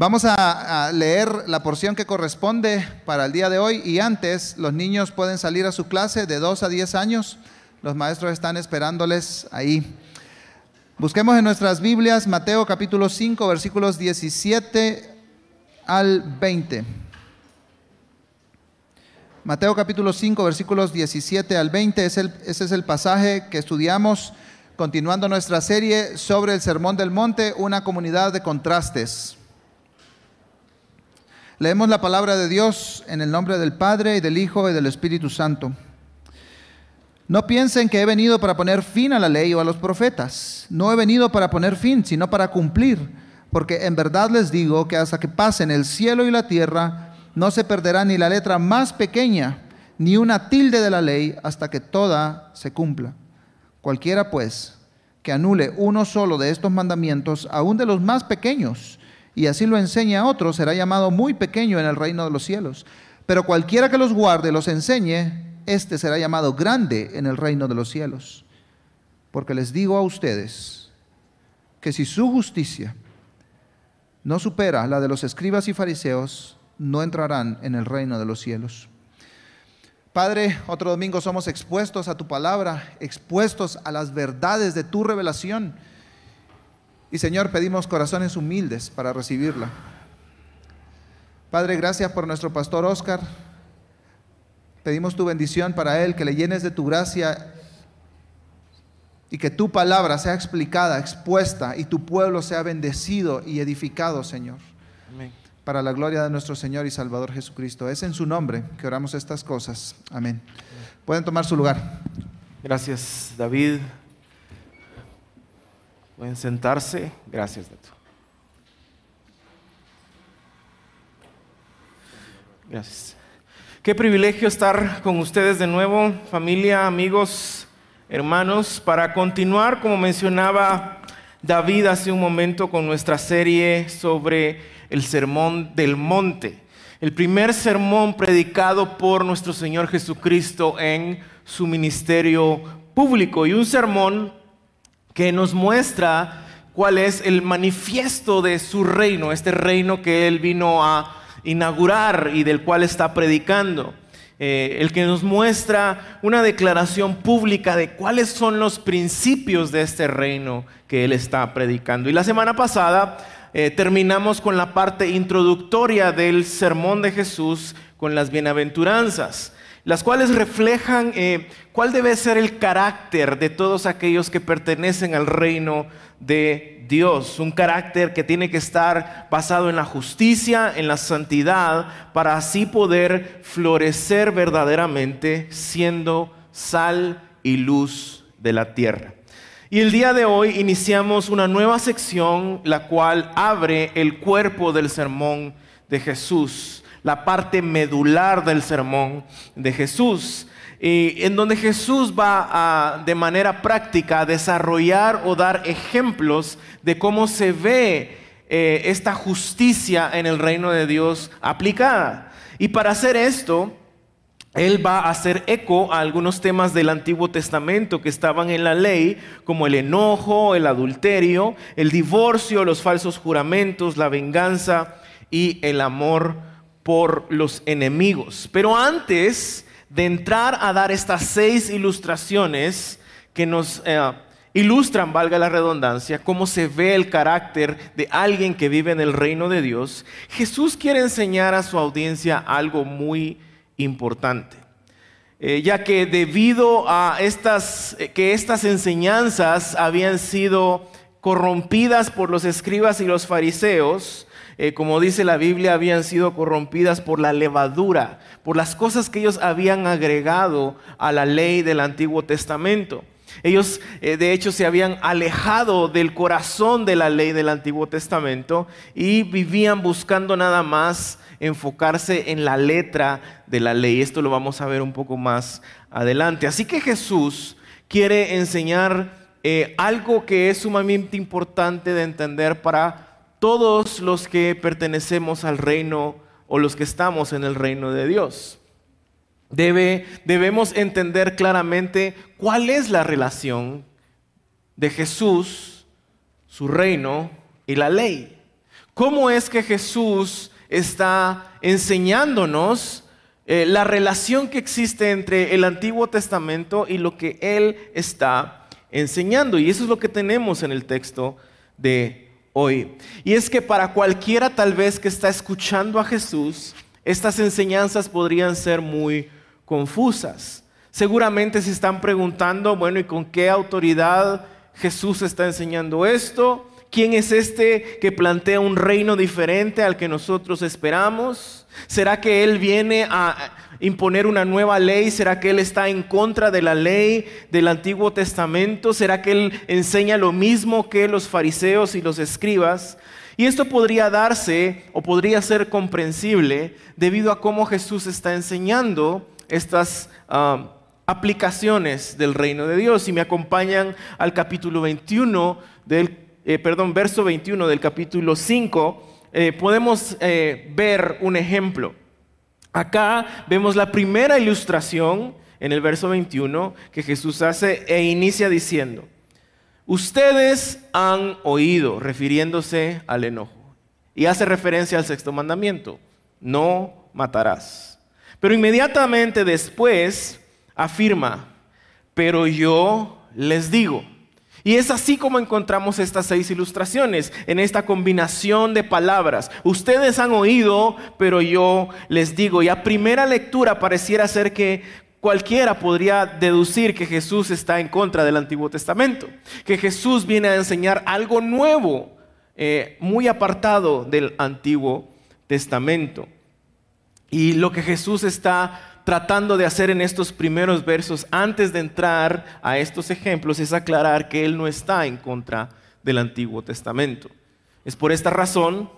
Vamos a, leer la porción que corresponde para el día de hoy y antes los niños pueden salir a su clase de 2 a 10 años. Los maestros están esperándoles ahí. Busquemos en nuestras Biblias Mateo capítulo 5 versículos 17 al 20. Mateo capítulo 5 versículos 17 al 20 es el, ese es el pasaje que estudiamos continuando nuestra serie sobre el Sermón del Monte, una comunidad de contrastes. Leemos la palabra de Dios en el nombre del Padre y del Hijo y del Espíritu Santo. No piensen que he venido para poner fin a la ley o a los profetas. No he venido para poner fin, sino para cumplir. Porque en verdad les digo que hasta que pasen el cielo y la tierra, no se perderá ni la letra más pequeña, ni una tilde de la ley, hasta que toda se cumpla. Cualquiera, pues, que anule uno solo de estos mandamientos, aun de los más pequeños, y así lo enseñe a otros, será llamado muy pequeño en el reino de los cielos. Pero cualquiera que los guarde, los enseñe, este será llamado grande en el reino de los cielos. Porque les digo a ustedes que si su justicia no supera la de los escribas y fariseos, no entrarán en el reino de los cielos. Padre, otro domingo somos expuestos a tu palabra, expuestos a las verdades de tu revelación. Y Señor, pedimos corazones humildes para recibirla. Padre, gracias por nuestro pastor Oscar. Pedimos tu bendición para él, que le llenes de tu gracia y que tu palabra sea explicada, expuesta y tu pueblo sea bendecido y edificado, Señor. Para la gloria de nuestro Señor y Salvador Jesucristo. Es en su nombre que oramos estas cosas. Amén. Pueden tomar su lugar. Gracias, David. Pueden sentarse. Gracias, Dato. Gracias. Qué privilegio estar con ustedes de nuevo, familia, amigos, hermanos, para continuar, como mencionaba David hace un momento, con nuestra serie sobre el Sermón del Monte. El primer sermón predicado por nuestro Señor Jesucristo en su ministerio público y un sermón que nos muestra cuál es el manifiesto de su reino, este reino que Él vino a inaugurar y del cual está predicando. Eh, el que nos muestra una declaración pública de cuáles son los principios de este reino que Él está predicando. Y la semana pasada eh, terminamos con la parte introductoria del sermón de Jesús con las bienaventuranzas, las cuales reflejan eh, cuál debe ser el carácter de todos aquellos que pertenecen al reino de Dios, un carácter que tiene que estar basado en la justicia, en la santidad, para así poder florecer verdaderamente siendo sal y luz de la tierra. Y el día de hoy iniciamos una nueva sección, la cual abre el cuerpo del sermón de Jesús, la parte medular del sermón de Jesús en donde Jesús va a, de manera práctica a desarrollar o dar ejemplos de cómo se ve eh, esta justicia en el reino de Dios aplicada. Y para hacer esto, él va a hacer eco a algunos temas del Antiguo Testamento que estaban en la ley, como el enojo, el adulterio, el divorcio, los falsos juramentos, la venganza y el amor por los enemigos. Pero antes de entrar a dar estas seis ilustraciones que nos eh, ilustran, valga la redundancia, cómo se ve el carácter de alguien que vive en el reino de Dios, Jesús quiere enseñar a su audiencia algo muy importante. Eh, ya que debido a estas, eh, que estas enseñanzas habían sido corrompidas por los escribas y los fariseos, eh, como dice la Biblia, habían sido corrompidas por la levadura, por las cosas que ellos habían agregado a la ley del Antiguo Testamento. Ellos, eh, de hecho, se habían alejado del corazón de la ley del Antiguo Testamento y vivían buscando nada más enfocarse en la letra de la ley. Esto lo vamos a ver un poco más adelante. Así que Jesús quiere enseñar eh, algo que es sumamente importante de entender para todos los que pertenecemos al reino o los que estamos en el reino de Dios. Debe, debemos entender claramente cuál es la relación de Jesús, su reino y la ley. cómo es que Jesús está enseñándonos eh, la relación que existe entre el Antiguo Testamento y lo que Él está enseñando. Y eso es lo que tenemos en el texto de hoy. Y es que para cualquiera tal vez que está escuchando a Jesús, estas enseñanzas podrían ser muy confusas. Seguramente se están preguntando, bueno, ¿y con qué autoridad Jesús está enseñando esto? ¿Quién es este que plantea un reino diferente al que nosotros esperamos? ¿Será que Él viene a imponer una nueva ley? ¿Será que Él está en contra de la ley del Antiguo Testamento? ¿Será que Él enseña lo mismo que los fariseos y los escribas? Y esto podría darse o podría ser comprensible debido a cómo Jesús está enseñando estas ah, aplicaciones del reino de Dios. Si me acompañan al capítulo 21 del eh, perdón, verso 21 del capítulo 5, eh, podemos eh, ver un ejemplo. Acá vemos la primera ilustración en el verso 21 que Jesús hace e inicia diciendo, ustedes han oído, refiriéndose al enojo, y hace referencia al sexto mandamiento, no matarás. Pero inmediatamente después afirma, pero yo les digo, y es así como encontramos estas seis ilustraciones, en esta combinación de palabras. Ustedes han oído, pero yo les digo, y a primera lectura pareciera ser que cualquiera podría deducir que Jesús está en contra del Antiguo Testamento, que Jesús viene a enseñar algo nuevo, eh, muy apartado del Antiguo Testamento. Y lo que Jesús está tratando de hacer en estos primeros versos, antes de entrar a estos ejemplos, es aclarar que Él no está en contra del Antiguo Testamento. Es por esta razón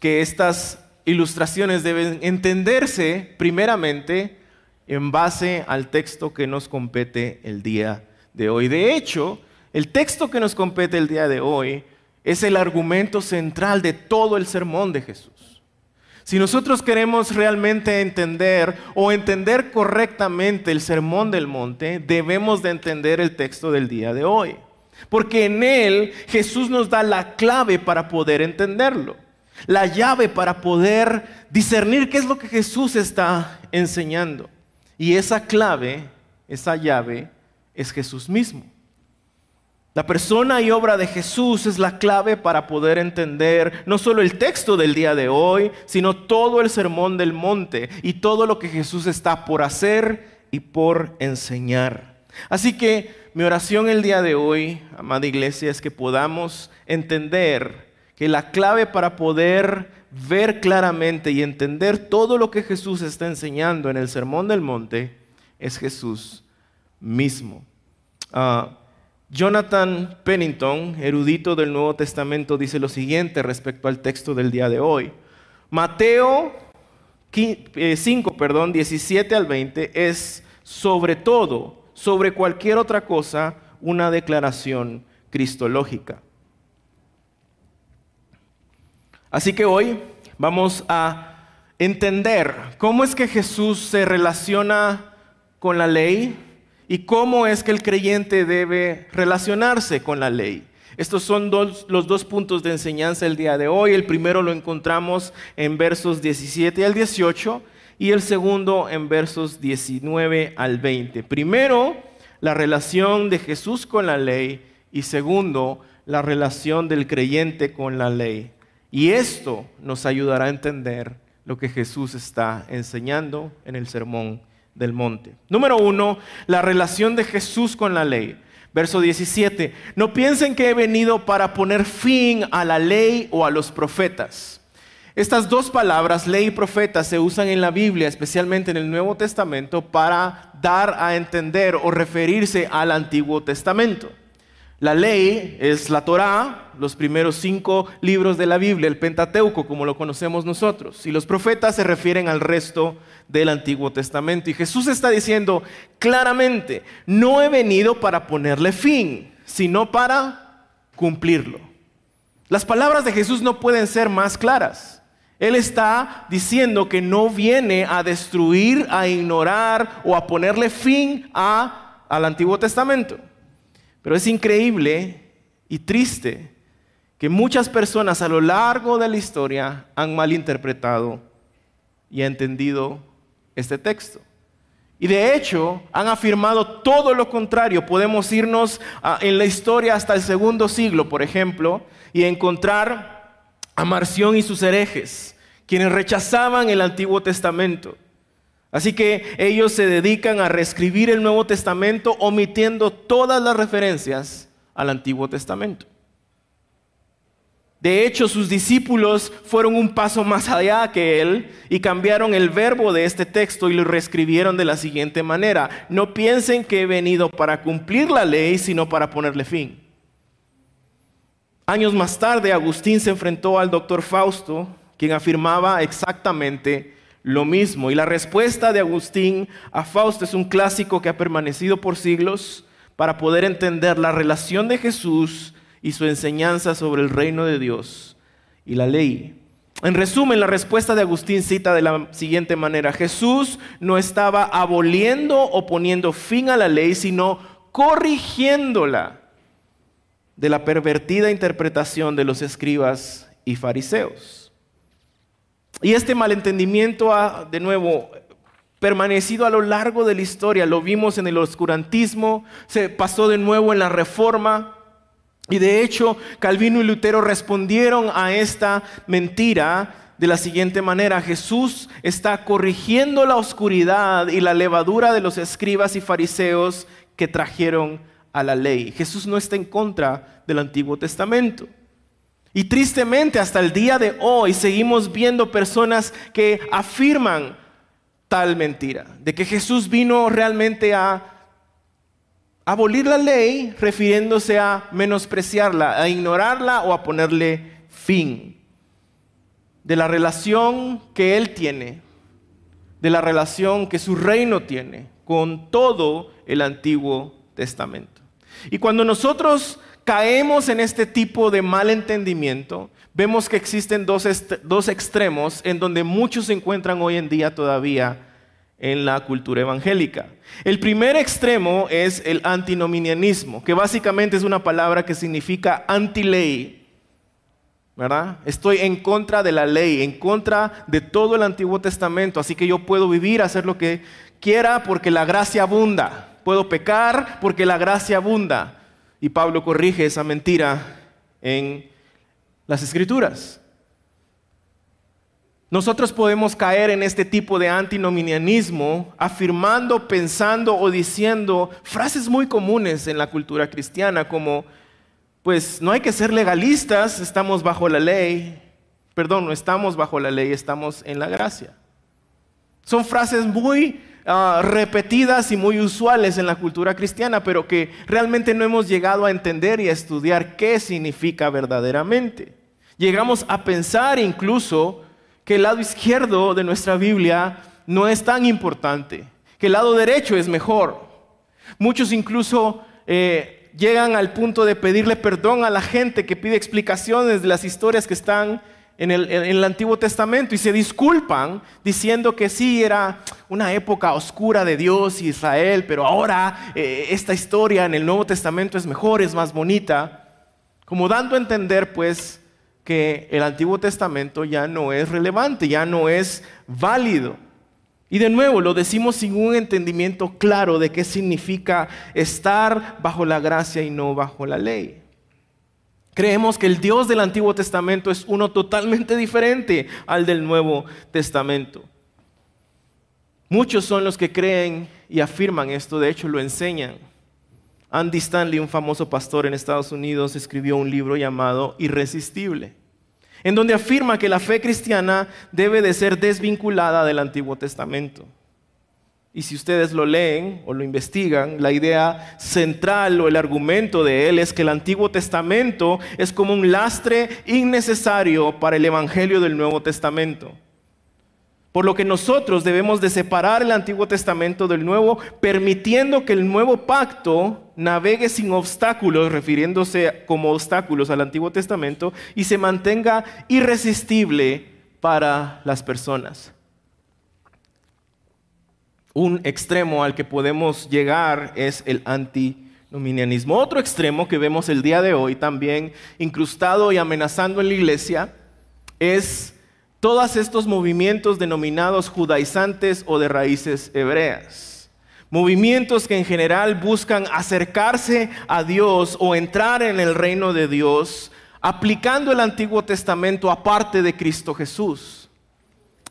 que estas ilustraciones deben entenderse primeramente en base al texto que nos compete el día de hoy. De hecho, el texto que nos compete el día de hoy es el argumento central de todo el sermón de Jesús. Si nosotros queremos realmente entender o entender correctamente el sermón del monte, debemos de entender el texto del día de hoy. Porque en él Jesús nos da la clave para poder entenderlo. La llave para poder discernir qué es lo que Jesús está enseñando. Y esa clave, esa llave, es Jesús mismo. La persona y obra de Jesús es la clave para poder entender no solo el texto del día de hoy, sino todo el sermón del monte y todo lo que Jesús está por hacer y por enseñar. Así que mi oración el día de hoy, amada iglesia, es que podamos entender que la clave para poder ver claramente y entender todo lo que Jesús está enseñando en el sermón del monte es Jesús mismo. Ah, Jonathan Pennington, erudito del Nuevo Testamento, dice lo siguiente respecto al texto del día de hoy. Mateo 5, eh, perdón, 17 al 20 es sobre todo, sobre cualquier otra cosa, una declaración cristológica. Así que hoy vamos a entender cómo es que Jesús se relaciona con la ley, y cómo es que el creyente debe relacionarse con la ley. Estos son los dos puntos de enseñanza el día de hoy. El primero lo encontramos en versos 17 al 18 y el segundo en versos 19 al 20. Primero, la relación de Jesús con la ley y segundo, la relación del creyente con la ley. Y esto nos ayudará a entender lo que Jesús está enseñando en el sermón del monte. Número uno, la relación de Jesús con la ley. Verso 17, no piensen que he venido para poner fin a la ley o a los profetas. Estas dos palabras, ley y profeta, se usan en la Biblia, especialmente en el Nuevo Testamento, para dar a entender o referirse al Antiguo Testamento. La ley es la Torá, los primeros cinco libros de la Biblia, el Pentateuco, como lo conocemos nosotros. Y los profetas se refieren al resto del Antiguo Testamento. Y Jesús está diciendo claramente, no he venido para ponerle fin, sino para cumplirlo. Las palabras de Jesús no pueden ser más claras. Él está diciendo que no viene a destruir, a ignorar o a ponerle fin al Antiguo Testamento. Pero es increíble y triste que muchas personas a lo largo de la historia han malinterpretado y entendido este texto. Y de hecho han afirmado todo lo contrario. Podemos irnos en la historia hasta el segundo siglo, por ejemplo, y encontrar a Marción y sus herejes, quienes rechazaban el Antiguo Testamento. Así que ellos se dedican a reescribir el Nuevo Testamento omitiendo todas las referencias al Antiguo Testamento. De hecho, sus discípulos fueron un paso más allá que él y cambiaron el verbo de este texto y lo reescribieron de la siguiente manera. No piensen que he venido para cumplir la ley, sino para ponerle fin. Años más tarde, Agustín se enfrentó al doctor Fausto, quien afirmaba exactamente lo mismo. Y la respuesta de Agustín a Fausto es un clásico que ha permanecido por siglos para poder entender la relación de Jesús y su enseñanza sobre el reino de Dios y la ley. En resumen, la respuesta de Agustín cita de la siguiente manera, Jesús no estaba aboliendo o poniendo fin a la ley, sino corrigiéndola de la pervertida interpretación de los escribas y fariseos. Y este malentendimiento ha, de nuevo, permanecido a lo largo de la historia. Lo vimos en el oscurantismo, se pasó de nuevo en la reforma, y de hecho, Calvino y Lutero respondieron a esta mentira de la siguiente manera. Jesús está corrigiendo la oscuridad y la levadura de los escribas y fariseos que trajeron a la ley. Jesús no está en contra del Antiguo Testamento. Y tristemente hasta el día de hoy seguimos viendo personas que afirman tal mentira, de que Jesús vino realmente a abolir la ley refiriéndose a menospreciarla, a ignorarla o a ponerle fin. De la relación que Él tiene, de la relación que su reino tiene con todo el Antiguo Testamento. Y cuando nosotros caemos en este tipo de malentendimiento, vemos que existen dos, dos extremos en donde muchos se encuentran hoy en día todavía en la cultura evangélica. El primer extremo es el antinominianismo, que básicamente es una palabra que significa anti-ley. ¿verdad? Estoy en contra de la ley, en contra de todo el Antiguo Testamento, así que yo puedo vivir, hacer lo que quiera porque la gracia abunda. Puedo pecar porque la gracia abunda. Y Pablo corrige esa mentira en las escrituras. Nosotros podemos caer en este tipo de antinominianismo afirmando, pensando o diciendo frases muy comunes en la cultura cristiana como, pues no hay que ser legalistas, estamos bajo la ley. Perdón, no estamos bajo la ley, estamos en la gracia. Son frases muy ah, repetidas y muy usuales en la cultura cristiana, pero que realmente no hemos llegado a entender y a estudiar qué significa verdaderamente. Llegamos a pensar incluso que el lado izquierdo de nuestra Biblia no es tan importante, que el lado derecho es mejor. Muchos incluso eh, llegan al punto de pedirle perdón a la gente que pide explicaciones de las historias que están en el, Antiguo Testamento y se disculpan diciendo que sí era una época oscura de Dios y Israel, pero ahora eh, esta historia en el Nuevo Testamento es mejor, es más bonita, como dando a entender pues que el Antiguo Testamento ya no es relevante, ya no es válido. Y de nuevo, lo decimos sin un entendimiento claro de qué significa estar bajo la gracia y no bajo la ley. Creemos que el Dios del Antiguo Testamento es uno totalmente diferente al del Nuevo Testamento. Muchos son los que creen y afirman esto, de hecho lo enseñan. Andy Stanley, un famoso pastor en Estados Unidos, escribió un libro llamado Irresistible, en donde afirma que la fe cristiana debe de ser desvinculada del Antiguo Testamento. Y si ustedes lo leen o lo investigan, la idea central o el argumento de él es que el Antiguo Testamento es como un lastre innecesario para el Evangelio del Nuevo Testamento. Por lo que nosotros debemos de separar el Antiguo Testamento del Nuevo, permitiendo que el nuevo pacto navegue sin obstáculos, refiriéndose como obstáculos al Antiguo Testamento, y se mantenga irresistible para las personas. Un extremo al que podemos llegar es el antinominianismo. Otro extremo que vemos el día de hoy también incrustado y amenazando en la iglesia es todos estos movimientos denominados judaizantes o de raíces hebreas. Movimientos que en general buscan acercarse a Dios o entrar en el reino de Dios aplicando el Antiguo Testamento aparte de Cristo Jesús.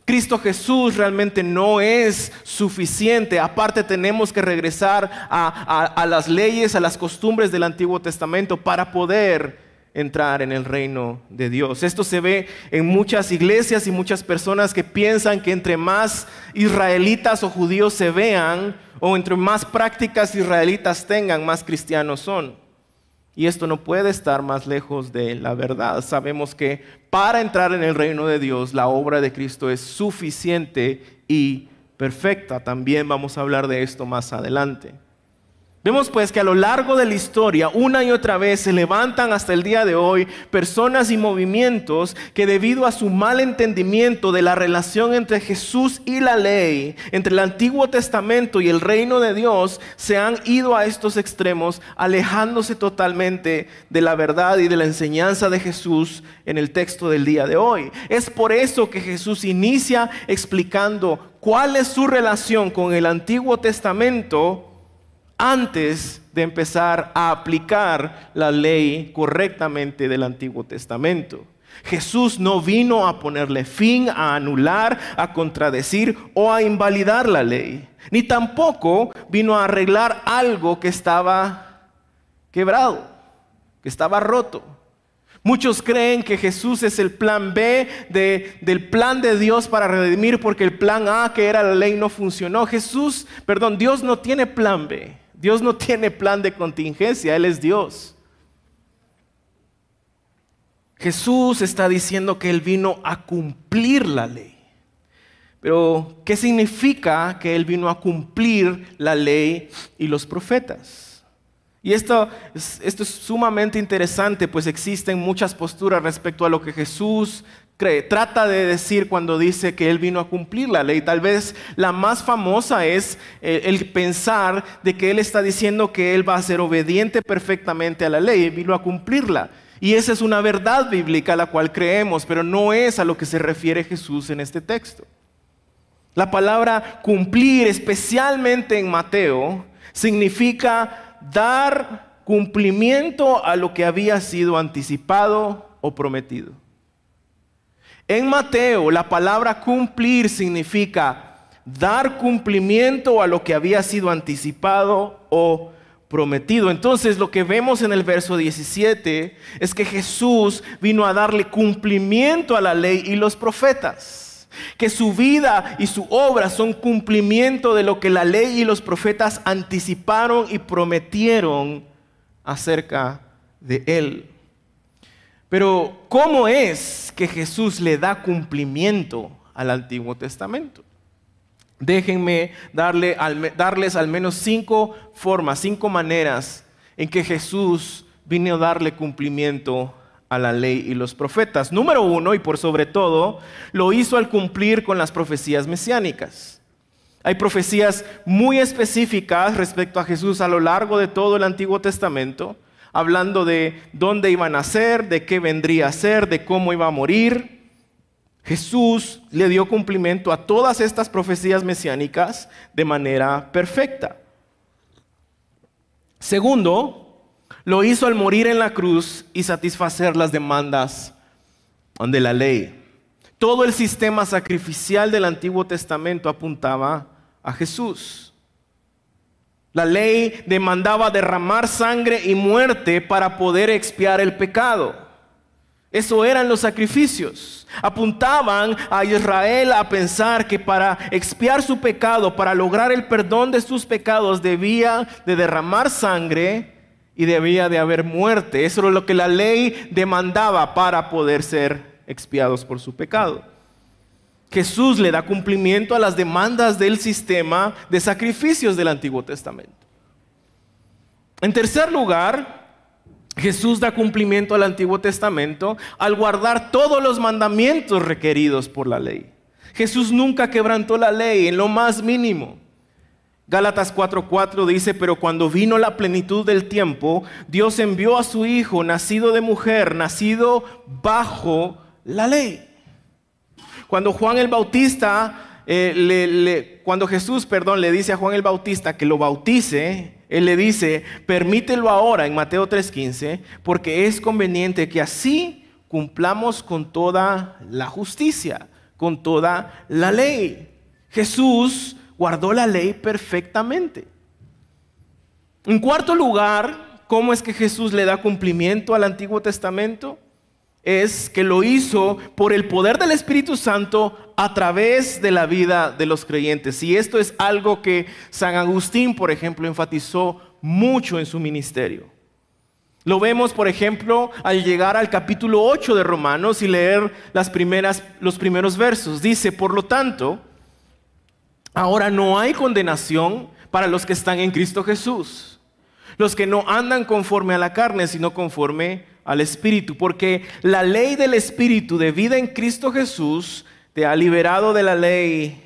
Cristo Jesús realmente no es suficiente. Aparte tenemos que regresar a, las leyes, a las costumbres del Antiguo Testamento para poder entrar en el reino de Dios. Esto se ve en muchas iglesias y muchas personas que piensan que entre más israelitas o judíos se vean, o entre más prácticas israelitas tengan, más cristianos son. Y esto no puede estar más lejos de la verdad. Sabemos que para entrar en el reino de Dios, la obra de Cristo es suficiente y perfecta. También vamos a hablar de esto más adelante. Vemos pues que a lo largo de la historia, una y otra vez, se levantan hasta el día de hoy personas y movimientos que debido a su mal entendimiento de la relación entre Jesús y la ley, entre el Antiguo Testamento y el reino de Dios, se han ido a estos extremos, alejándose totalmente de la verdad y de la enseñanza de Jesús en el texto del día de hoy. Es por eso que Jesús inicia explicando cuál es su relación con el Antiguo Testamento antes de empezar a aplicar la ley correctamente del Antiguo Testamento. Jesús no vino a ponerle fin, a anular, a contradecir o a invalidar la ley, ni tampoco vino a arreglar algo que estaba quebrado, que estaba roto. Muchos creen que Jesús es el plan B del plan de Dios para redimir porque el plan A, que era la ley, no funcionó. Jesús, perdón, Dios no tiene plan B. Dios no tiene plan de contingencia, Él es Dios. Jesús está diciendo que Él vino a cumplir la ley. Pero, ¿qué significa que Él vino a cumplir la ley y los profetas? Y esto, esto es sumamente interesante, pues existen muchas posturas respecto a lo que Jesús trata de decir cuando dice que Él vino a cumplir la ley. Tal vez la más famosa es eh, el pensar de que Él está diciendo que Él va a ser obediente perfectamente a la ley, vino a cumplirla. Y esa es una verdad bíblica a la cual creemos, pero no es a lo que se refiere Jesús en este texto. La palabra cumplir, especialmente en Mateo, significa dar cumplimiento a lo que había sido anticipado o prometido. En Mateo la palabra cumplir significa dar cumplimiento a lo que había sido anticipado o prometido. Entonces lo que vemos en el verso 17 es que Jesús vino a darle cumplimiento a la ley y los profetas. Que su vida y su obra son cumplimiento de lo que la ley y los profetas anticiparon y prometieron acerca de él. Pero ¿cómo es que Jesús le da cumplimiento al Antiguo Testamento? Déjenme darle, darles al menos cinco formas, cinco maneras en que Jesús vino a darle cumplimiento a la ley y los profetas. Número uno, y por sobre todo, lo hizo al cumplir con las profecías mesiánicas. Hay profecías muy específicas respecto a Jesús a lo largo de todo el Antiguo Testamento hablando de dónde iban a ser, de qué vendría a ser, de cómo iba a morir. Jesús le dio cumplimiento a todas estas profecías mesiánicas de manera perfecta. Segundo, lo hizo al morir en la cruz y satisfacer las demandas de la ley. Todo el sistema sacrificial del Antiguo Testamento apuntaba a Jesús. La ley demandaba derramar sangre y muerte para poder expiar el pecado. Eso eran los sacrificios. Apuntaban a Israel a pensar que para expiar su pecado, para lograr el perdón de sus pecados, debía de derramar sangre y debía de haber muerte. Eso era lo que la ley demandaba para poder ser expiados por su pecado. Jesús le da cumplimiento a las demandas del sistema de sacrificios del Antiguo Testamento. En tercer lugar, Jesús da cumplimiento al Antiguo Testamento al guardar todos los mandamientos requeridos por la ley. Jesús nunca quebrantó la ley en lo más mínimo. Gálatas 4:4 dice, pero cuando vino la plenitud del tiempo, Dios envió a su Hijo, nacido de mujer, nacido bajo la ley. Cuando Juan el Bautista, eh, cuando Jesús, perdón, le dice a Juan el Bautista que lo bautice, él le dice, permítelo ahora en Mateo 3:15, porque es conveniente que así cumplamos con toda la justicia, con toda la ley. Jesús guardó la ley perfectamente. En cuarto lugar, ¿cómo es que Jesús le da cumplimiento al Antiguo Testamento? Es que lo hizo por el poder del Espíritu Santo a través de la vida de los creyentes. Y esto es algo que San Agustín, por ejemplo, enfatizó mucho en su ministerio. Lo vemos, por ejemplo, al llegar al capítulo 8 de Romanos y leer los primeros versos. Dice, por lo tanto, Ahora no hay condenación para los que están en Cristo Jesús. Los que no andan conforme a la carne, sino conforme al Espíritu. Porque la ley del Espíritu de vida en Cristo Jesús te ha liberado de la ley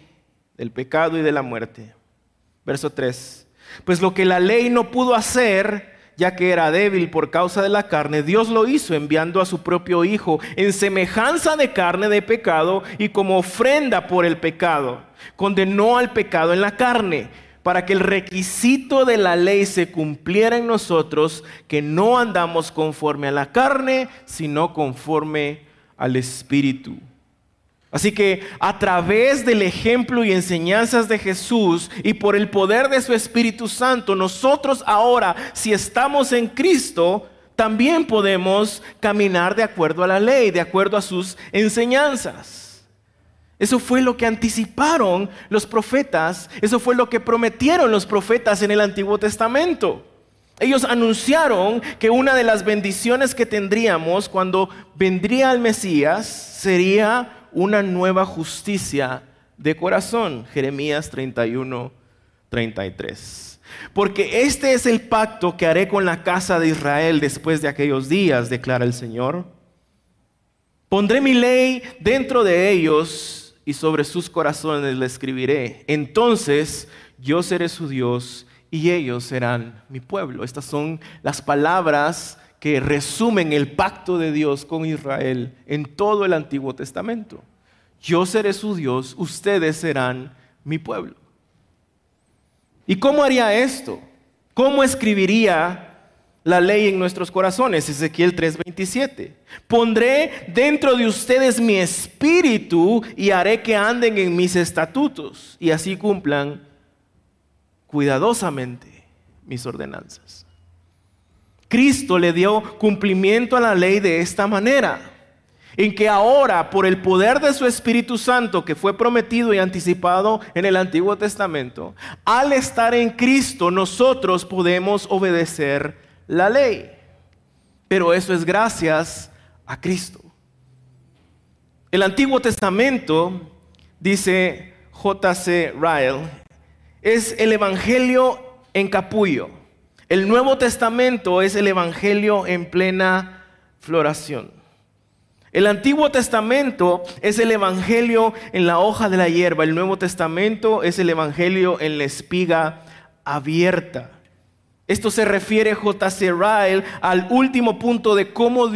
del pecado y de la muerte. Verso 3. Pues lo que la ley no pudo hacer, ya que era débil por causa de la carne, Dios lo hizo enviando a su propio Hijo en semejanza de carne de pecado y como ofrenda por el pecado condenó al pecado en la carne, para que el requisito de la ley se cumpliera en nosotros, que no andamos conforme a la carne, sino conforme al Espíritu. Así que a través del ejemplo y enseñanzas de Jesús y por el poder de su Espíritu Santo, nosotros ahora, si estamos en Cristo, también podemos caminar de acuerdo a la ley, de acuerdo a sus enseñanzas. Eso fue lo que anticiparon los profetas, eso fue lo que prometieron los profetas en el Antiguo Testamento. Ellos anunciaron que una de las bendiciones que tendríamos cuando vendría el Mesías sería una nueva justicia de corazón. Jeremías 31, 33. Porque este es el pacto que haré con la casa de Israel después de aquellos días, declara el Señor. Pondré mi ley dentro de ellos y sobre sus corazones le escribiré. Entonces yo seré su Dios y ellos serán mi pueblo. Estas son las palabras que resumen el pacto de Dios con Israel en todo el Antiguo Testamento. Yo seré su Dios, ustedes serán mi pueblo. ¿Y cómo haría esto? ¿Cómo escribiría la ley en nuestros corazones, Ezequiel 3:27. Pondré dentro de ustedes mi espíritu y haré que anden en mis estatutos y así cumplan cuidadosamente mis ordenanzas. Cristo le dio cumplimiento a la ley de esta manera, en que ahora por el poder de su Espíritu Santo que fue prometido y anticipado en el Antiguo Testamento, al estar en Cristo nosotros podemos obedecer la ley. Pero eso es gracias a Cristo. El Antiguo Testamento, dice J.C. Ryle, es el Evangelio en capullo. El Nuevo Testamento es el Evangelio en plena floración. El Antiguo Testamento es el Evangelio en la hoja de la hierba. El Nuevo Testamento es el Evangelio en la espiga abierta. Esto se refiere J.C. Ryle al último punto de cómo,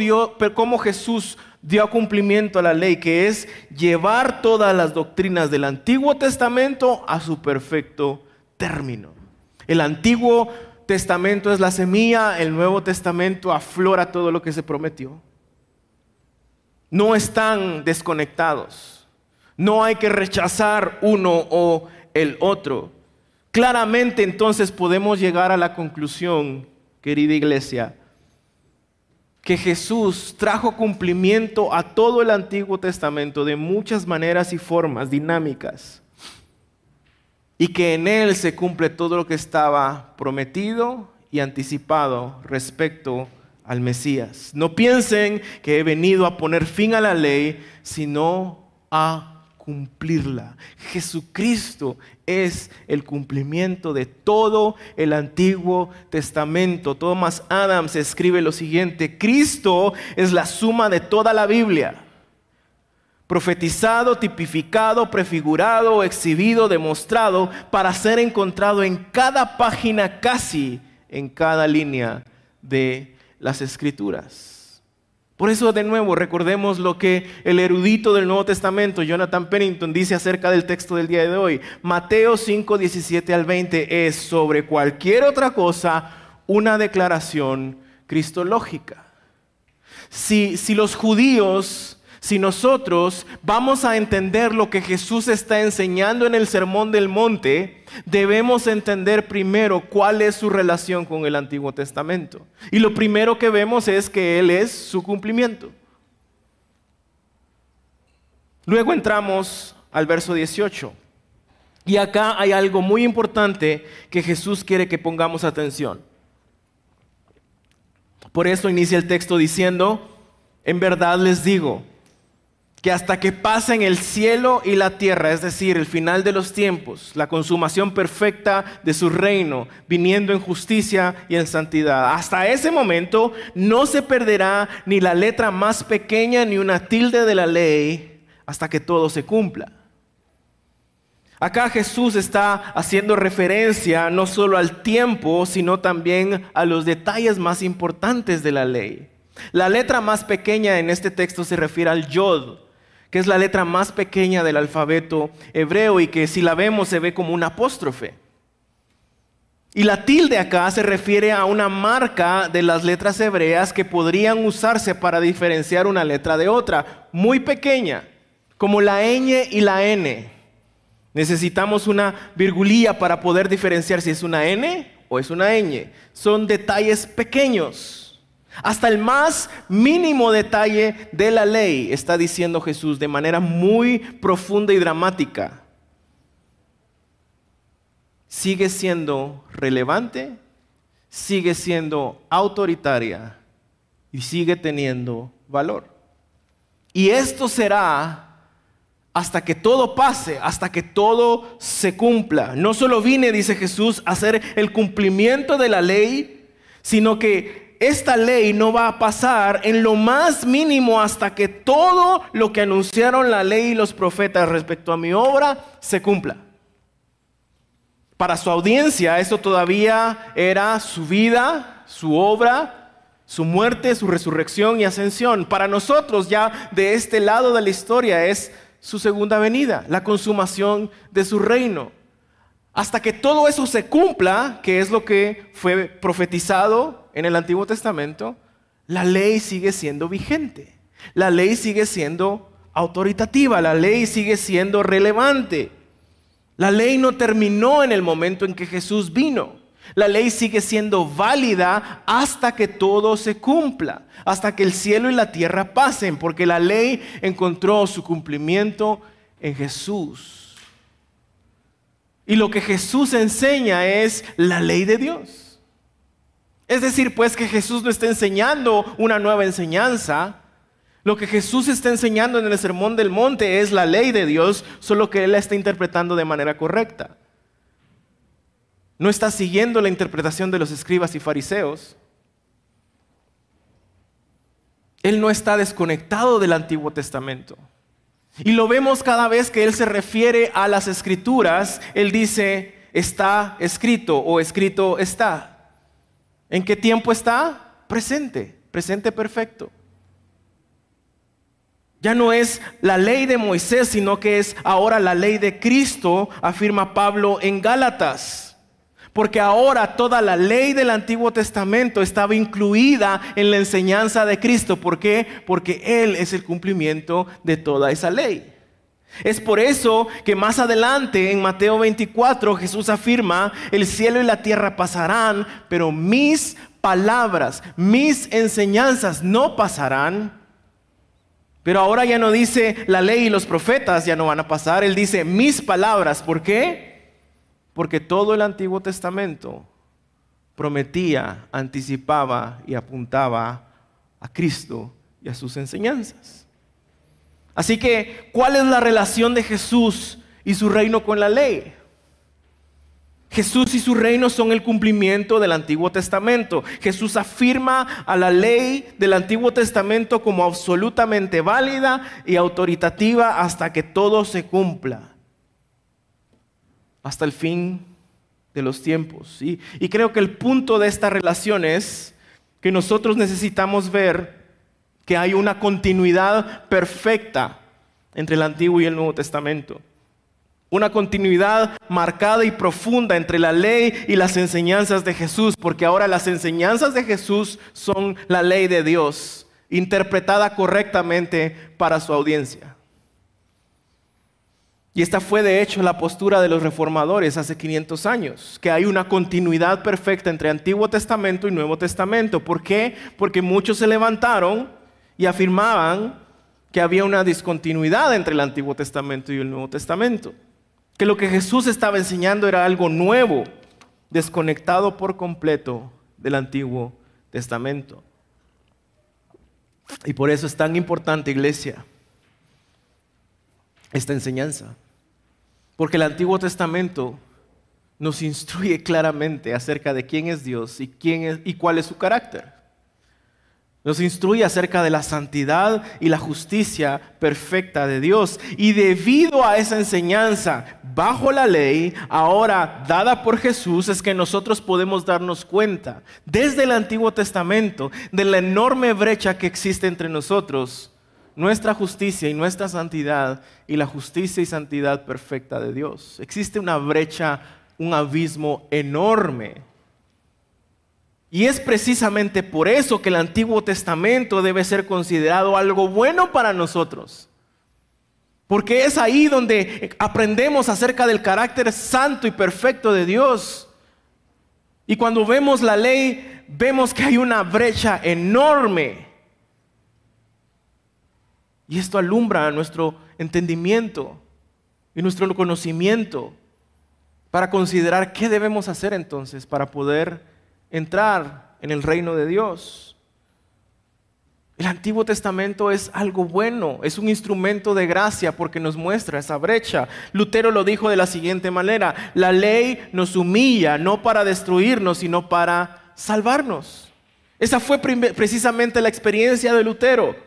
cómo Jesús dio cumplimiento a la ley, que es llevar todas las doctrinas del Antiguo Testamento a su perfecto término. El Antiguo Testamento es la semilla, el Nuevo Testamento aflora todo lo que se prometió. No están desconectados. No hay que rechazar uno o el otro. Claramente entonces podemos llegar a la conclusión, querida iglesia, que Jesús trajo cumplimiento a todo el Antiguo Testamento de muchas maneras y formas dinámicas. Y que en Él se cumple todo lo que estaba prometido y anticipado respecto al Mesías. No piensen que he venido a poner fin a la ley, sino a cumplirla. Jesucristo es el cumplimiento de todo el Antiguo Testamento. Thomas Adams escribe lo siguiente, Cristo es la suma de toda la Biblia. profetizado, tipificado, prefigurado, exhibido, demostrado, para ser encontrado en cada página, casi en cada línea de las escrituras. Por eso de nuevo recordemos lo que el erudito del Nuevo Testamento, Jonathan Pennington, dice acerca del texto del día de hoy. Mateo 5, 17 al 20 es sobre cualquier otra cosa una declaración cristológica. Si, si los judíos si nosotros vamos a entender lo que Jesús está enseñando en el Sermón del Monte, debemos entender primero cuál es su relación con el Antiguo Testamento. Y lo primero que vemos es que Él es su cumplimiento. Luego entramos al verso 18. Y acá hay algo muy importante que Jesús quiere que pongamos atención. Por eso inicia el texto diciendo, en verdad les digo, que hasta que pasen el cielo y la tierra, es decir, el final de los tiempos, la consumación perfecta de su reino, viniendo en justicia y en santidad, hasta ese momento no se perderá ni la letra más pequeña ni una tilde de la ley hasta que todo se cumpla. Acá Jesús está haciendo referencia no solo al tiempo, sino también a los detalles más importantes de la ley. La letra más pequeña en este texto se refiere al yod, que es la letra más pequeña del alfabeto hebreo y que si la vemos se ve como un apóstrofe. Y la tilde acá se refiere a una marca de las letras hebreas que podrían usarse para diferenciar una letra de otra, muy pequeña, como la ñ y la n. Necesitamos una virgulilla para poder diferenciar si es una n o es una ñ. Son detalles pequeños. Hasta el más mínimo detalle de la ley, está diciendo Jesús de manera muy profunda y dramática, sigue siendo relevante, sigue siendo autoritaria y sigue teniendo valor. Y esto será hasta que todo pase, hasta que todo se cumpla. No solo vine, dice Jesús, a hacer el cumplimiento de la ley, sino que esta ley no va a pasar en lo más mínimo hasta que todo lo que anunciaron la ley y los profetas respecto a mi obra se cumpla. Para su audiencia eso todavía era su vida, su obra, su muerte, su resurrección y ascensión. Para nosotros ya de este lado de la historia es su segunda venida, la consumación de su reino. Hasta que todo eso se cumpla, que es lo que fue profetizado en el Antiguo Testamento, la ley sigue siendo vigente. La ley sigue siendo autoritativa, la ley sigue siendo relevante. La ley no terminó en el momento en que Jesús vino. La ley sigue siendo válida hasta que todo se cumpla, hasta que el cielo y la tierra pasen, porque la ley encontró su cumplimiento en Jesús. Y lo que Jesús enseña es la ley de Dios. Es decir, pues que Jesús no está enseñando una nueva enseñanza. Lo que Jesús está enseñando en el Sermón del Monte es la ley de Dios, solo que Él la está interpretando de manera correcta. No está siguiendo la interpretación de los escribas y fariseos. Él no está desconectado del Antiguo Testamento. Y lo vemos cada vez que Él se refiere a las escrituras, Él dice, está escrito o escrito está. ¿En qué tiempo está? Presente, presente perfecto. Ya no es la ley de Moisés, sino que es ahora la ley de Cristo, afirma Pablo en Gálatas. Porque ahora toda la ley del Antiguo Testamento estaba incluida en la enseñanza de Cristo. ¿Por qué? Porque Él es el cumplimiento de toda esa ley. Es por eso que más adelante en Mateo 24 Jesús afirma, el cielo y la tierra pasarán, pero mis palabras, mis enseñanzas no pasarán. Pero ahora ya no dice la ley y los profetas ya no van a pasar, él dice mis palabras. ¿Por qué? Porque todo el Antiguo Testamento prometía, anticipaba y apuntaba a Cristo y a sus enseñanzas. Así que, ¿cuál es la relación de Jesús y su reino con la ley? Jesús y su reino son el cumplimiento del Antiguo Testamento. Jesús afirma a la ley del Antiguo Testamento como absolutamente válida y autoritativa hasta que todo se cumpla. Hasta el fin de los tiempos. Y creo que el punto de esta relación es que nosotros necesitamos ver que hay una continuidad perfecta entre el Antiguo y el Nuevo Testamento. Una continuidad marcada y profunda entre la ley y las enseñanzas de Jesús, porque ahora las enseñanzas de Jesús son la ley de Dios, interpretada correctamente para su audiencia. Y esta fue de hecho la postura de los reformadores hace 500 años, que hay una continuidad perfecta entre Antiguo Testamento y Nuevo Testamento. ¿Por qué? Porque muchos se levantaron y afirmaban que había una discontinuidad entre el Antiguo Testamento y el Nuevo Testamento. Que lo que Jesús estaba enseñando era algo nuevo, desconectado por completo del Antiguo Testamento. Y por eso es tan importante, iglesia, esta enseñanza. Porque el Antiguo Testamento nos instruye claramente acerca de quién es Dios y, quién es, y cuál es su carácter. Nos instruye acerca de la santidad y la justicia perfecta de Dios. Y debido a esa enseñanza bajo la ley, ahora dada por Jesús, es que nosotros podemos darnos cuenta desde el Antiguo Testamento de la enorme brecha que existe entre nosotros, nuestra justicia y nuestra santidad y la justicia y santidad perfecta de Dios. Existe una brecha, un abismo enorme y es precisamente por eso que el Antiguo Testamento debe ser considerado algo bueno para nosotros. Porque es ahí donde aprendemos acerca del carácter santo y perfecto de Dios. Y cuando vemos la ley, vemos que hay una brecha enorme. Y esto alumbra nuestro entendimiento y nuestro conocimiento para considerar qué debemos hacer entonces para poder entrar en el reino de Dios. El Antiguo Testamento es algo bueno, es un instrumento de gracia porque nos muestra esa brecha. Lutero lo dijo de la siguiente manera, la ley nos humilla no para destruirnos, sino para salvarnos. Esa fue precisamente la experiencia de Lutero.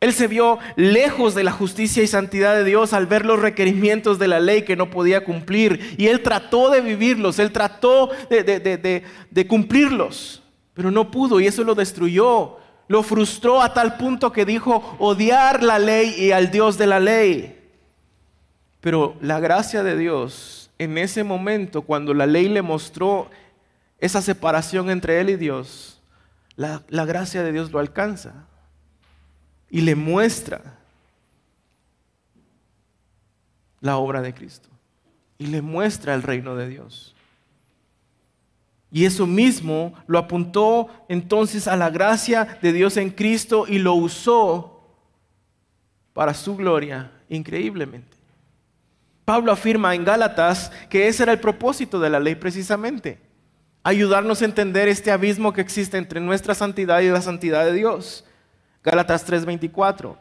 Él se vio lejos de la justicia y santidad de Dios al ver los requerimientos de la ley que no podía cumplir. Y él trató de vivirlos, él trató de, cumplirlos, pero no pudo y eso lo destruyó. Lo frustró a tal punto que dijo odiar la ley y al Dios de la ley. Pero la gracia de Dios, en ese momento, cuando la ley le mostró esa separación entre él y Dios, la gracia de Dios lo alcanza y le muestra la obra de Cristo y le muestra el reino de Dios. Y eso mismo lo apuntó entonces a la gracia de Dios en Cristo y lo usó para su gloria increíblemente. Pablo afirma en Gálatas que ese era el propósito de la ley precisamente, ayudarnos a entender este abismo que existe entre nuestra santidad y la santidad de Dios. Gálatas 3:24.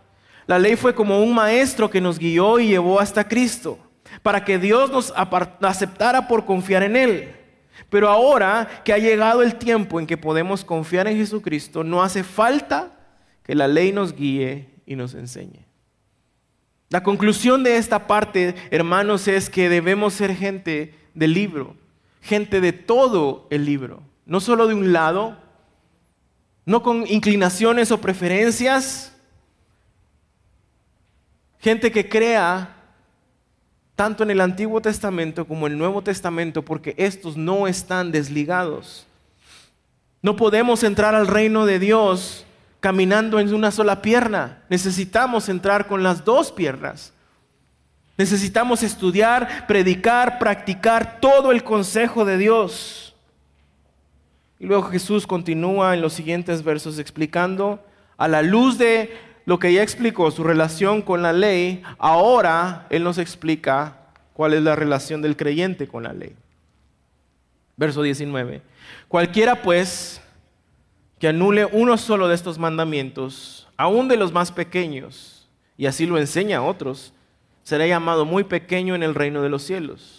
La ley fue como un maestro que nos guió y llevó hasta Cristo, para que Dios nos aceptara por confiar en Él. Pero ahora que ha llegado el tiempo en que podemos confiar en Jesucristo, no hace falta que la ley nos guíe y nos enseñe. La conclusión de esta parte, hermanos, es que debemos ser gente del libro, gente de todo el libro, no solo de un lado, no con inclinaciones o preferencias. Gente que crea tanto en el Antiguo Testamento como en el Nuevo Testamento, porque estos no están desligados. No podemos entrar al reino de Dios caminando en una sola pierna. Necesitamos entrar con las dos piernas. Necesitamos estudiar, predicar, practicar todo el consejo de Dios. Y luego Jesús continúa en los siguientes versos explicando, a la luz de lo que ya explicó, su relación con la ley, ahora Él nos explica cuál es la relación del creyente con la ley. Verso 19. Cualquiera pues que anule uno solo de estos mandamientos, aun de los más pequeños, y así lo enseña a otros, será llamado muy pequeño en el reino de los cielos.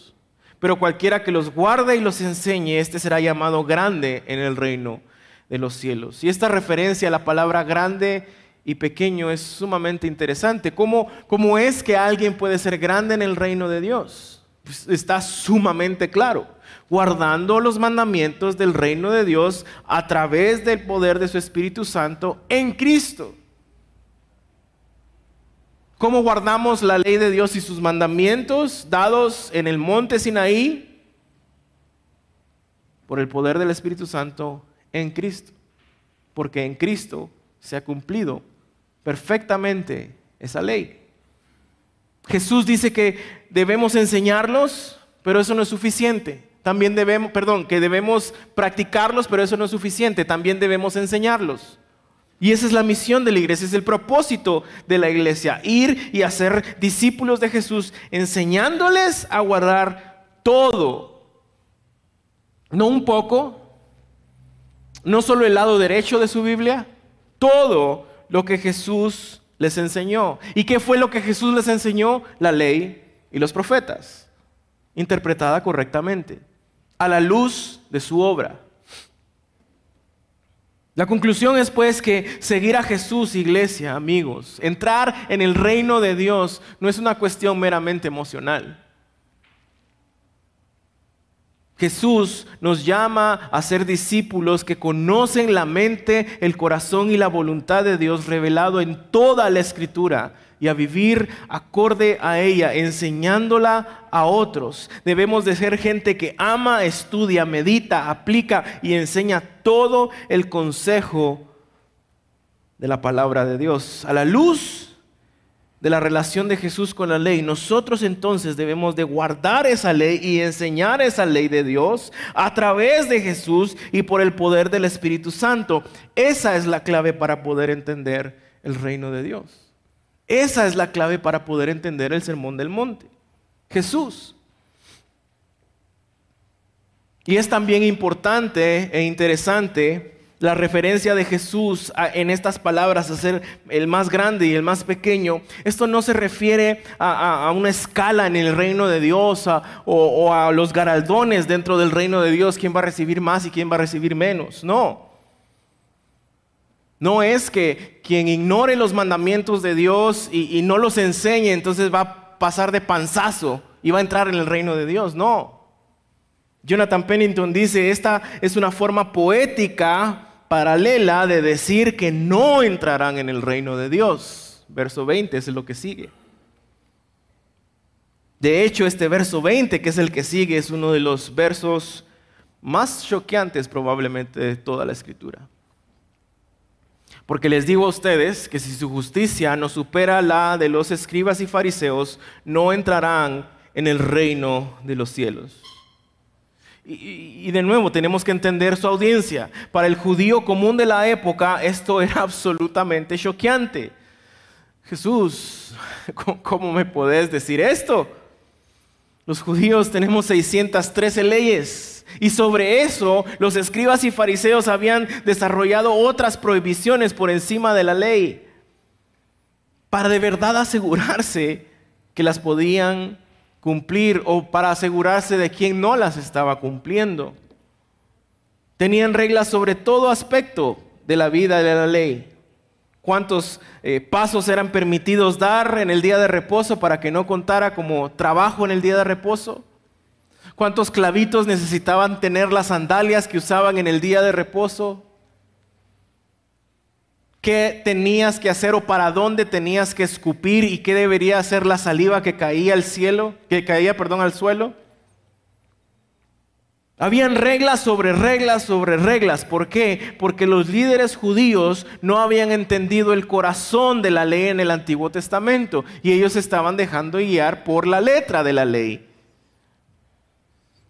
Pero cualquiera que los guarde y los enseñe, este será llamado grande en el reino de los cielos. Y esta referencia a la palabra grande y pequeño es sumamente interesante. ¿Cómo, cómo es que alguien puede ser grande en el reino de Dios? Pues está sumamente claro. Guardando los mandamientos del reino de Dios a través del poder de su Espíritu Santo en Cristo. ¿Cómo guardamos la ley de Dios y sus mandamientos dados en el monte Sinaí? Por el poder del Espíritu Santo en Cristo. Porque en Cristo se ha cumplido perfectamente esa ley. Jesús dice que debemos enseñarlos, pero eso no es suficiente. También debemos, perdón, que debemos practicarlos, pero eso no es suficiente. También debemos enseñarlos. Y esa es la misión de la iglesia, es el propósito de la iglesia, ir y hacer discípulos de Jesús, enseñándoles a guardar todo, no un poco, no solo el lado derecho de su Biblia, todo lo que Jesús les enseñó. ¿Y qué fue lo que Jesús les enseñó? La ley y los profetas, interpretada correctamente, a la luz de su obra. La conclusión es pues que seguir a Jesús, iglesia, amigos, entrar en el reino de Dios no es una cuestión meramente emocional. Jesús nos llama a ser discípulos que conocen la mente, el corazón y la voluntad de Dios revelado en toda la escritura y a vivir acorde a ella, enseñándola a otros. Debemos de ser gente que ama, estudia, medita, aplica y enseña todo el consejo de la palabra de Dios. A la luz de la relación de Jesús con la ley, nosotros entonces debemos de guardar esa ley y enseñar esa ley de Dios a través de Jesús y por el poder del Espíritu Santo. Esa es la clave para poder entender el reino de Dios. Esa es la clave para poder entender el sermón del monte. Jesús. Y es también importante e interesante la referencia de Jesús en estas palabras a ser el más grande y el más pequeño, esto no se refiere a, una escala en el reino de Dios o, o, a los garaldones dentro del reino de Dios, quién va a recibir más y quién va a recibir menos. No. No es que quien ignore los mandamientos de Dios y, no los enseñe, entonces va a pasar de panzazo y va a entrar en el reino de Dios. No. Jonathan Pennington dice, esta es una forma poética paralela de decir que no entrarán en el reino de Dios. Verso 20 es lo que sigue. De hecho, este verso 20, que es el que sigue, es uno de los versos más choqueantes probablemente de toda la escritura. Porque les digo a ustedes que si su justicia no supera la de los escribas y fariseos, no entrarán en el reino de los cielos. Y, de nuevo tenemos que entender su audiencia. Para el judío común de la época esto era absolutamente choqueante. Jesús, ¿cómo me podés decir esto? Los judíos tenemos 613 leyes. Y sobre eso los escribas y fariseos habían desarrollado otras prohibiciones por encima de la ley para de verdad asegurarse que las podían cumplir o para asegurarse de quién no las estaba cumpliendo. Tenían reglas sobre todo aspecto de la vida de la ley. Cuántos eh, pasos eran permitidos dar en el día de reposo para que no contara como trabajo en el día de reposo cuántos clavitos necesitaban tener las sandalias que usaban en el día de reposo, qué tenías que hacer o para dónde tenías que escupir y qué debería hacer la saliva que caía al cielo, que caía, perdón, al suelo. Habían reglas sobre reglas sobre reglas. ¿Por qué? Porque los líderes judíos no habían entendido el corazón de la ley en el Antiguo Testamento y ellos estaban dejando guiar por la letra de la ley.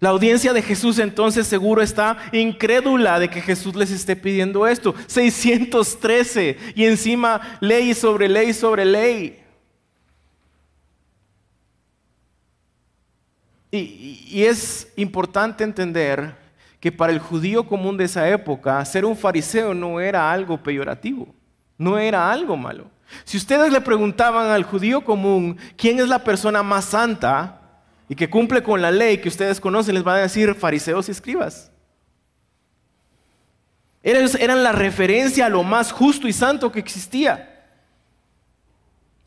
La audiencia de Jesús entonces seguro está incrédula de que Jesús les esté pidiendo esto. 613 y encima ley sobre ley sobre ley. Y, es importante entender que para el judío común de esa época, ser un fariseo no era algo peyorativo, no era algo malo. Si ustedes le preguntaban al judío común quién es la persona más santa, y que cumple con la ley que ustedes conocen, les va a decir fariseos y escribas. Ellos eran la referencia a lo más justo y santo que existía.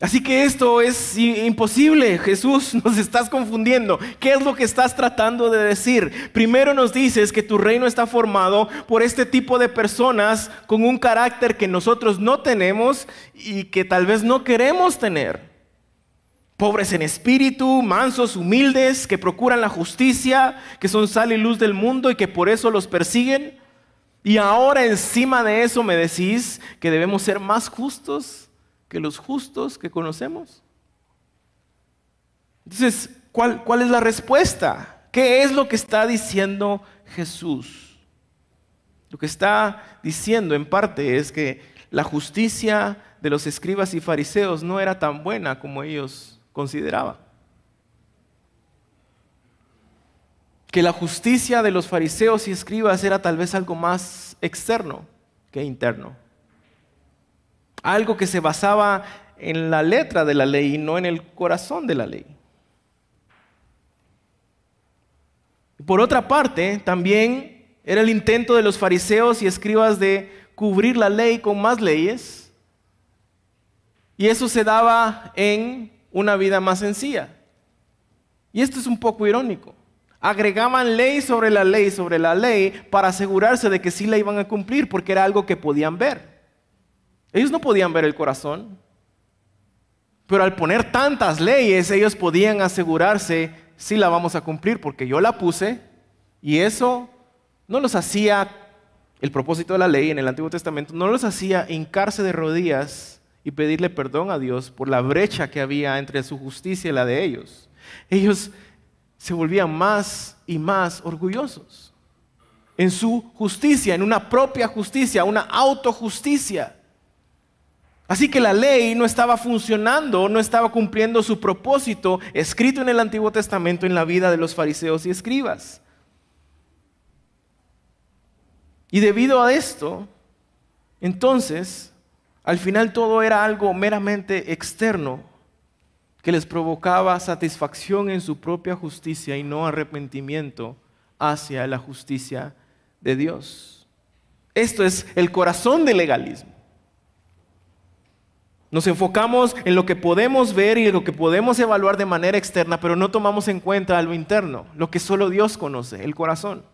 Así que esto es imposible, Jesús, nos estás confundiendo. ¿Qué es lo que estás tratando de decir? Primero nos dices que tu reino está formado por este tipo de personas con un carácter que nosotros no tenemos y que tal vez no queremos tener. Pobres en espíritu, mansos, humildes, que procuran la justicia, que son sal y luz del mundo y que por eso los persiguen. Y ahora encima de eso me decís que debemos ser más justos que los justos que conocemos. Entonces, ¿cuál, cuál es la respuesta? ¿Qué es lo que está diciendo Jesús? Lo que está diciendo en parte es que la justicia de los escribas y fariseos no era tan buena como ellos consideraba. Que la justicia de los fariseos y escribas era tal vez algo más externo que interno. Algo que se basaba en la letra de la ley y no en el corazón de la ley. Por otra parte, también era el intento de los fariseos y escribas de cubrir la ley con más leyes. Y eso se daba en una vida más sencilla. Y esto es un poco irónico. Agregaban ley sobre la ley sobre la ley para asegurarse de que sí la iban a cumplir porque era algo que podían ver. Ellos no podían ver el corazón. Pero al poner tantas leyes, ellos podían asegurarse si la vamos a cumplir porque yo la puse y eso no los hacía, el propósito de la ley en el Antiguo Testamento, no los hacía hincarse de rodillas y pedirle perdón a Dios por la brecha que había entre su justicia y la de ellos. Ellos se volvían más y más orgullosos en su justicia, en una propia justicia, una autojusticia. Así que la ley no estaba funcionando, no estaba cumpliendo su propósito escrito en el Antiguo Testamento en la vida de los fariseos y escribas. Y debido a esto, entonces al final todo era algo meramente externo que les provocaba satisfacción en su propia justicia y no arrepentimiento hacia la justicia de Dios. Esto es el corazón del legalismo. Nos enfocamos en lo que podemos ver y en lo que podemos evaluar de manera externa, pero no tomamos en cuenta lo interno, lo que solo Dios conoce, el corazón.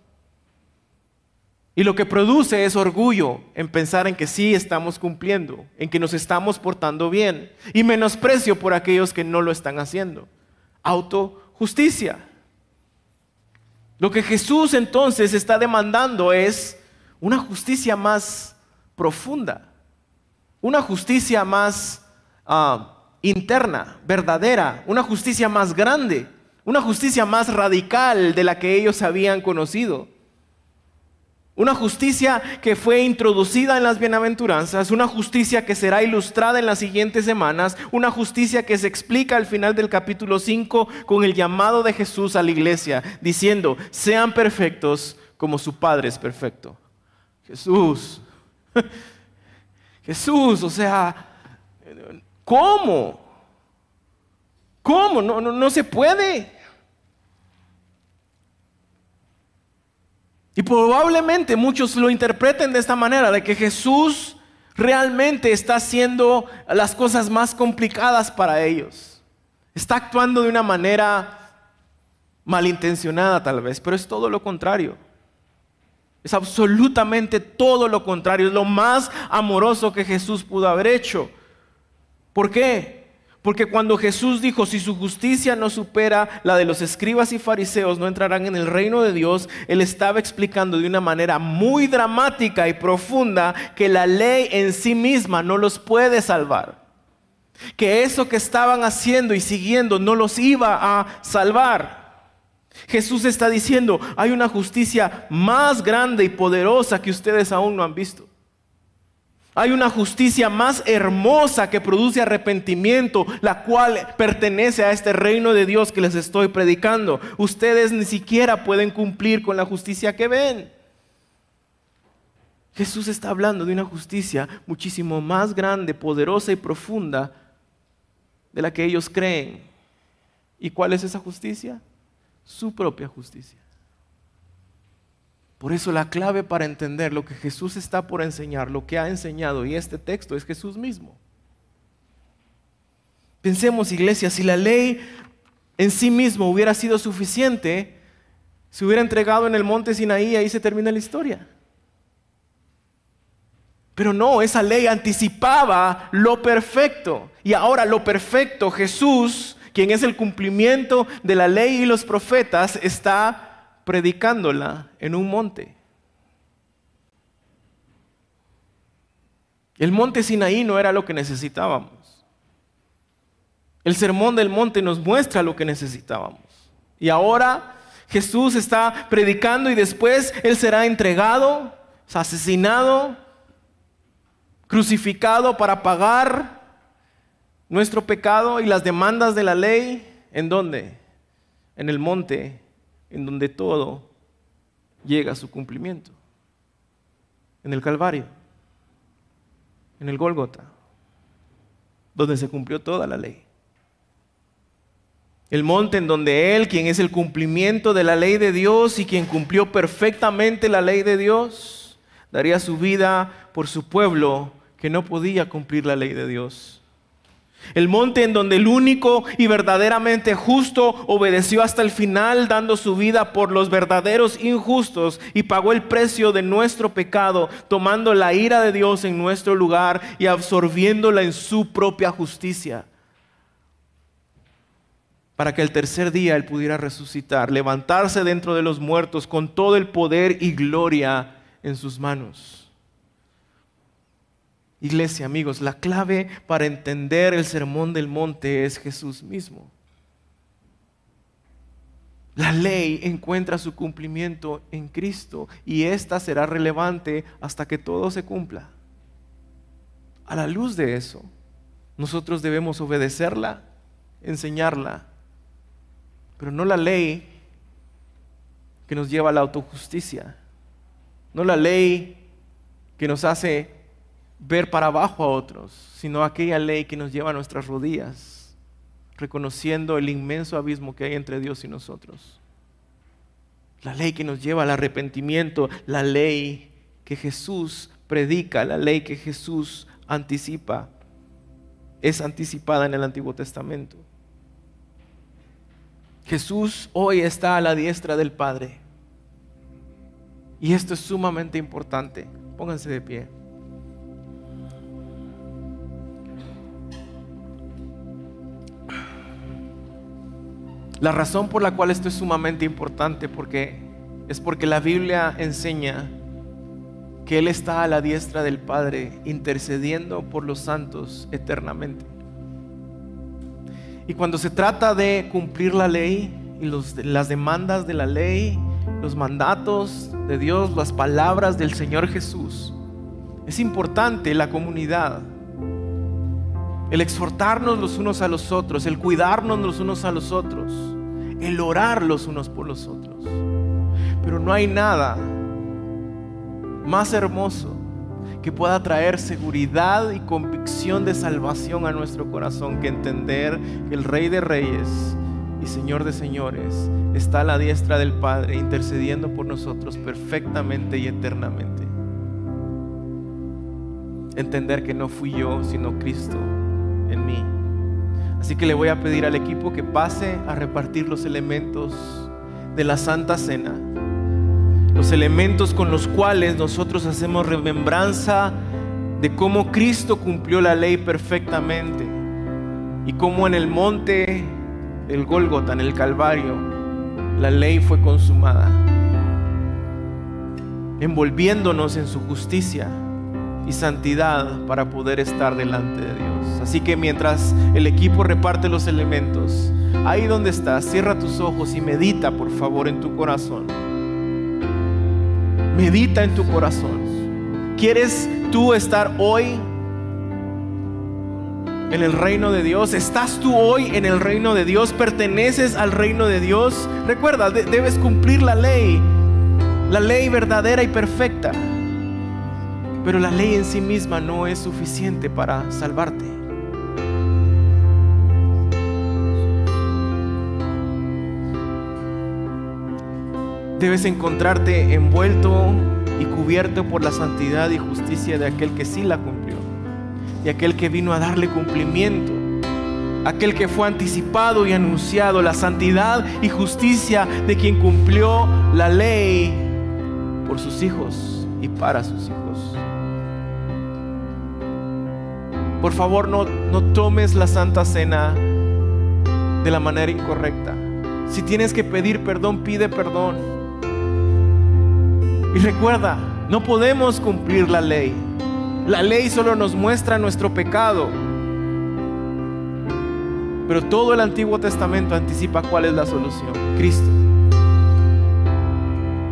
Y lo que produce es orgullo en pensar en que sí estamos cumpliendo, en que nos estamos portando bien, y menosprecio por aquellos que no lo están haciendo. Autojusticia. Lo que Jesús entonces está demandando es una justicia más profunda, una justicia más ah, interna, verdadera, una justicia más grande, una justicia más radical de la que ellos habían conocido. Una justicia que fue introducida en las bienaventuranzas, una justicia que será ilustrada en las siguientes semanas, una justicia que se explica al final del capítulo 5 con el llamado de Jesús a la iglesia, diciendo, sean perfectos como su Padre es perfecto. Jesús, Jesús, o sea, ¿cómo? ¿Cómo? No, no, no se puede. Y probablemente muchos lo interpreten de esta manera, de que Jesús realmente está haciendo las cosas más complicadas para ellos. Está actuando de una manera malintencionada tal vez, pero es todo lo contrario. Es absolutamente todo lo contrario, es lo más amoroso que Jesús pudo haber hecho. ¿Por qué? Porque cuando Jesús dijo, si su justicia no supera la de los escribas y fariseos, no entrarán en el reino de Dios, Él estaba explicando de una manera muy dramática y profunda que la ley en sí misma no los puede salvar. Que eso que estaban haciendo y siguiendo no los iba a salvar. Jesús está diciendo, hay una justicia más grande y poderosa que ustedes aún no han visto. Hay una justicia más hermosa que produce arrepentimiento, la cual pertenece a este reino de Dios que les estoy predicando. Ustedes ni siquiera pueden cumplir con la justicia que ven. Jesús está hablando de una justicia muchísimo más grande, poderosa y profunda de la que ellos creen. ¿Y cuál es esa justicia? su propia justicia. Por eso la clave para entender lo que Jesús está por enseñar, lo que ha enseñado y este texto es Jesús mismo. Pensemos, iglesia, si la ley en sí mismo hubiera sido suficiente, se hubiera entregado en el monte Sinaí y ahí se termina la historia. Pero no, esa ley anticipaba lo perfecto. Y ahora lo perfecto, Jesús, quien es el cumplimiento de la ley y los profetas, está predicándola en un monte. El monte Sinaí no era lo que necesitábamos. El sermón del monte nos muestra lo que necesitábamos. Y ahora Jesús está predicando y después Él será entregado, asesinado, crucificado para pagar nuestro pecado y las demandas de la ley. ¿En dónde? En el monte, en donde todo llega a su cumplimiento. En el Calvario, en el Gólgota, donde se cumplió toda la ley. El monte en donde Él, quien es el cumplimiento de la ley de Dios y quien cumplió perfectamente la ley de Dios, daría su vida por su pueblo que no podía cumplir la ley de Dios. El monte en donde el único y verdaderamente justo obedeció hasta el final, dando su vida por los verdaderos injustos y pagó el precio de nuestro pecado, tomando la ira de Dios en nuestro lugar y absorbiéndola en su propia justicia. Para que el tercer día Él pudiera resucitar, levantarse dentro de los muertos con todo el poder y gloria en sus manos. Iglesia, amigos, la clave para entender el sermón del monte es Jesús mismo. La ley encuentra su cumplimiento en Cristo y esta será relevante hasta que todo se cumpla. A la luz de eso, nosotros debemos obedecerla, enseñarla, pero no la ley que nos lleva a la autojusticia, no la ley que nos hace ver para abajo a otros, sino aquella ley que nos lleva a nuestras rodillas, reconociendo el inmenso abismo que hay entre Dios y nosotros. La ley que nos lleva al arrepentimiento, la ley que Jesús predica, la ley que Jesús anticipa, es anticipada en el Antiguo Testamento. Jesús hoy está a la diestra del Padre. Y esto es sumamente importante. Pónganse de pie. La razón por la cual esto es sumamente importante porque es porque la Biblia enseña que Él está a la diestra del Padre intercediendo por los santos eternamente. Y cuando se trata de cumplir la ley y las demandas de la ley, los mandatos de Dios, las palabras del Señor Jesús, es importante la comunidad, el exhortarnos los unos a los otros, el cuidarnos los unos a los otros, el orar los unos por los otros. Pero no hay nada más hermoso que pueda traer seguridad y convicción de salvación a nuestro corazón que entender que el Rey de Reyes y Señor de Señores está a la diestra del Padre intercediendo por nosotros perfectamente y eternamente. Entender que no fui yo, sino Cristo en mí. Así que le voy a pedir al equipo que pase a repartir los elementos de la Santa Cena. Los elementos con los cuales nosotros hacemos remembranza de cómo Cristo cumplió la ley perfectamente y cómo en el monte del Gólgota, en el Calvario, la ley fue consumada, envolviéndonos en su justicia y santidad para poder estar delante de Dios. Así que mientras el equipo reparte los elementos, ahí donde estás, cierra tus ojos y medita por favor en tu corazón. Medita en tu corazón. ¿Quieres tú estar hoy en el reino de Dios? ¿Estás tú hoy en el reino de Dios? ¿Perteneces al reino de Dios? Recuerda, debes cumplir la ley, la ley verdadera y perfecta. Pero la ley en sí misma no es suficiente para salvarte. debes encontrarte envuelto y cubierto por la santidad y justicia de aquel que sí la cumplió y aquel que vino a darle cumplimiento, aquel que fue anticipado y anunciado, la santidad y justicia de quien cumplió la ley por sus hijos y para sus hijos. Por favor, no, no tomes la Santa Cena de la manera incorrecta. Si tienes que pedir perdón, pide perdón. Y recuerda, no podemos cumplir la ley. La ley solo nos muestra nuestro pecado. Pero todo el Antiguo Testamento anticipa cuál es la solución. Cristo.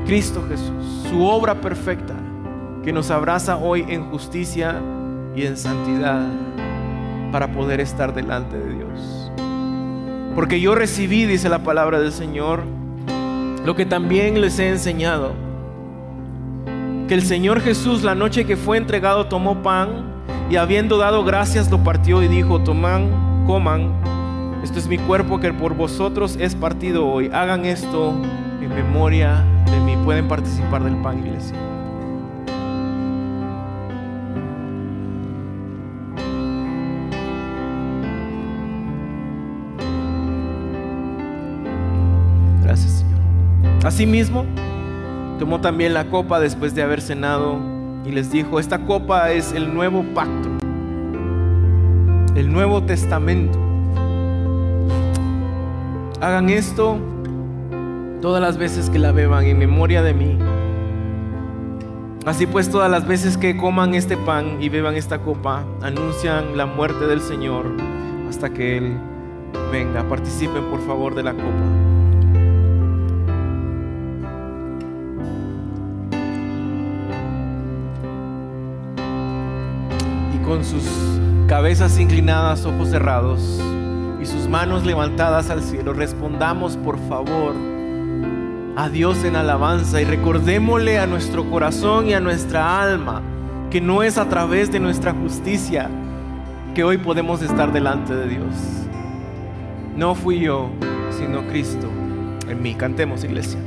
Cristo Jesús. Su obra perfecta que nos abraza hoy en justicia y en santidad para poder estar delante de Dios. Porque yo recibí, dice la palabra del Señor, lo que también les he enseñado. Que el Señor Jesús la noche que fue entregado tomó pan y habiendo dado gracias lo partió y dijo, toman, coman, esto es mi cuerpo que por vosotros es partido hoy. Hagan esto en memoria de mí. Pueden participar del pan, iglesia. Asimismo, tomó también la copa después de haber cenado y les dijo, esta copa es el nuevo pacto, el nuevo testamento. Hagan esto todas las veces que la beban en memoria de mí. Así pues, todas las veces que coman este pan y beban esta copa, anuncian la muerte del Señor hasta que Él venga. Participen por favor de la copa. Con sus cabezas inclinadas, ojos cerrados y sus manos levantadas al cielo, respondamos por favor a Dios en alabanza y recordémosle a nuestro corazón y a nuestra alma que no es a través de nuestra justicia que hoy podemos estar delante de Dios. No fui yo, sino Cristo en mí. Cantemos, iglesia.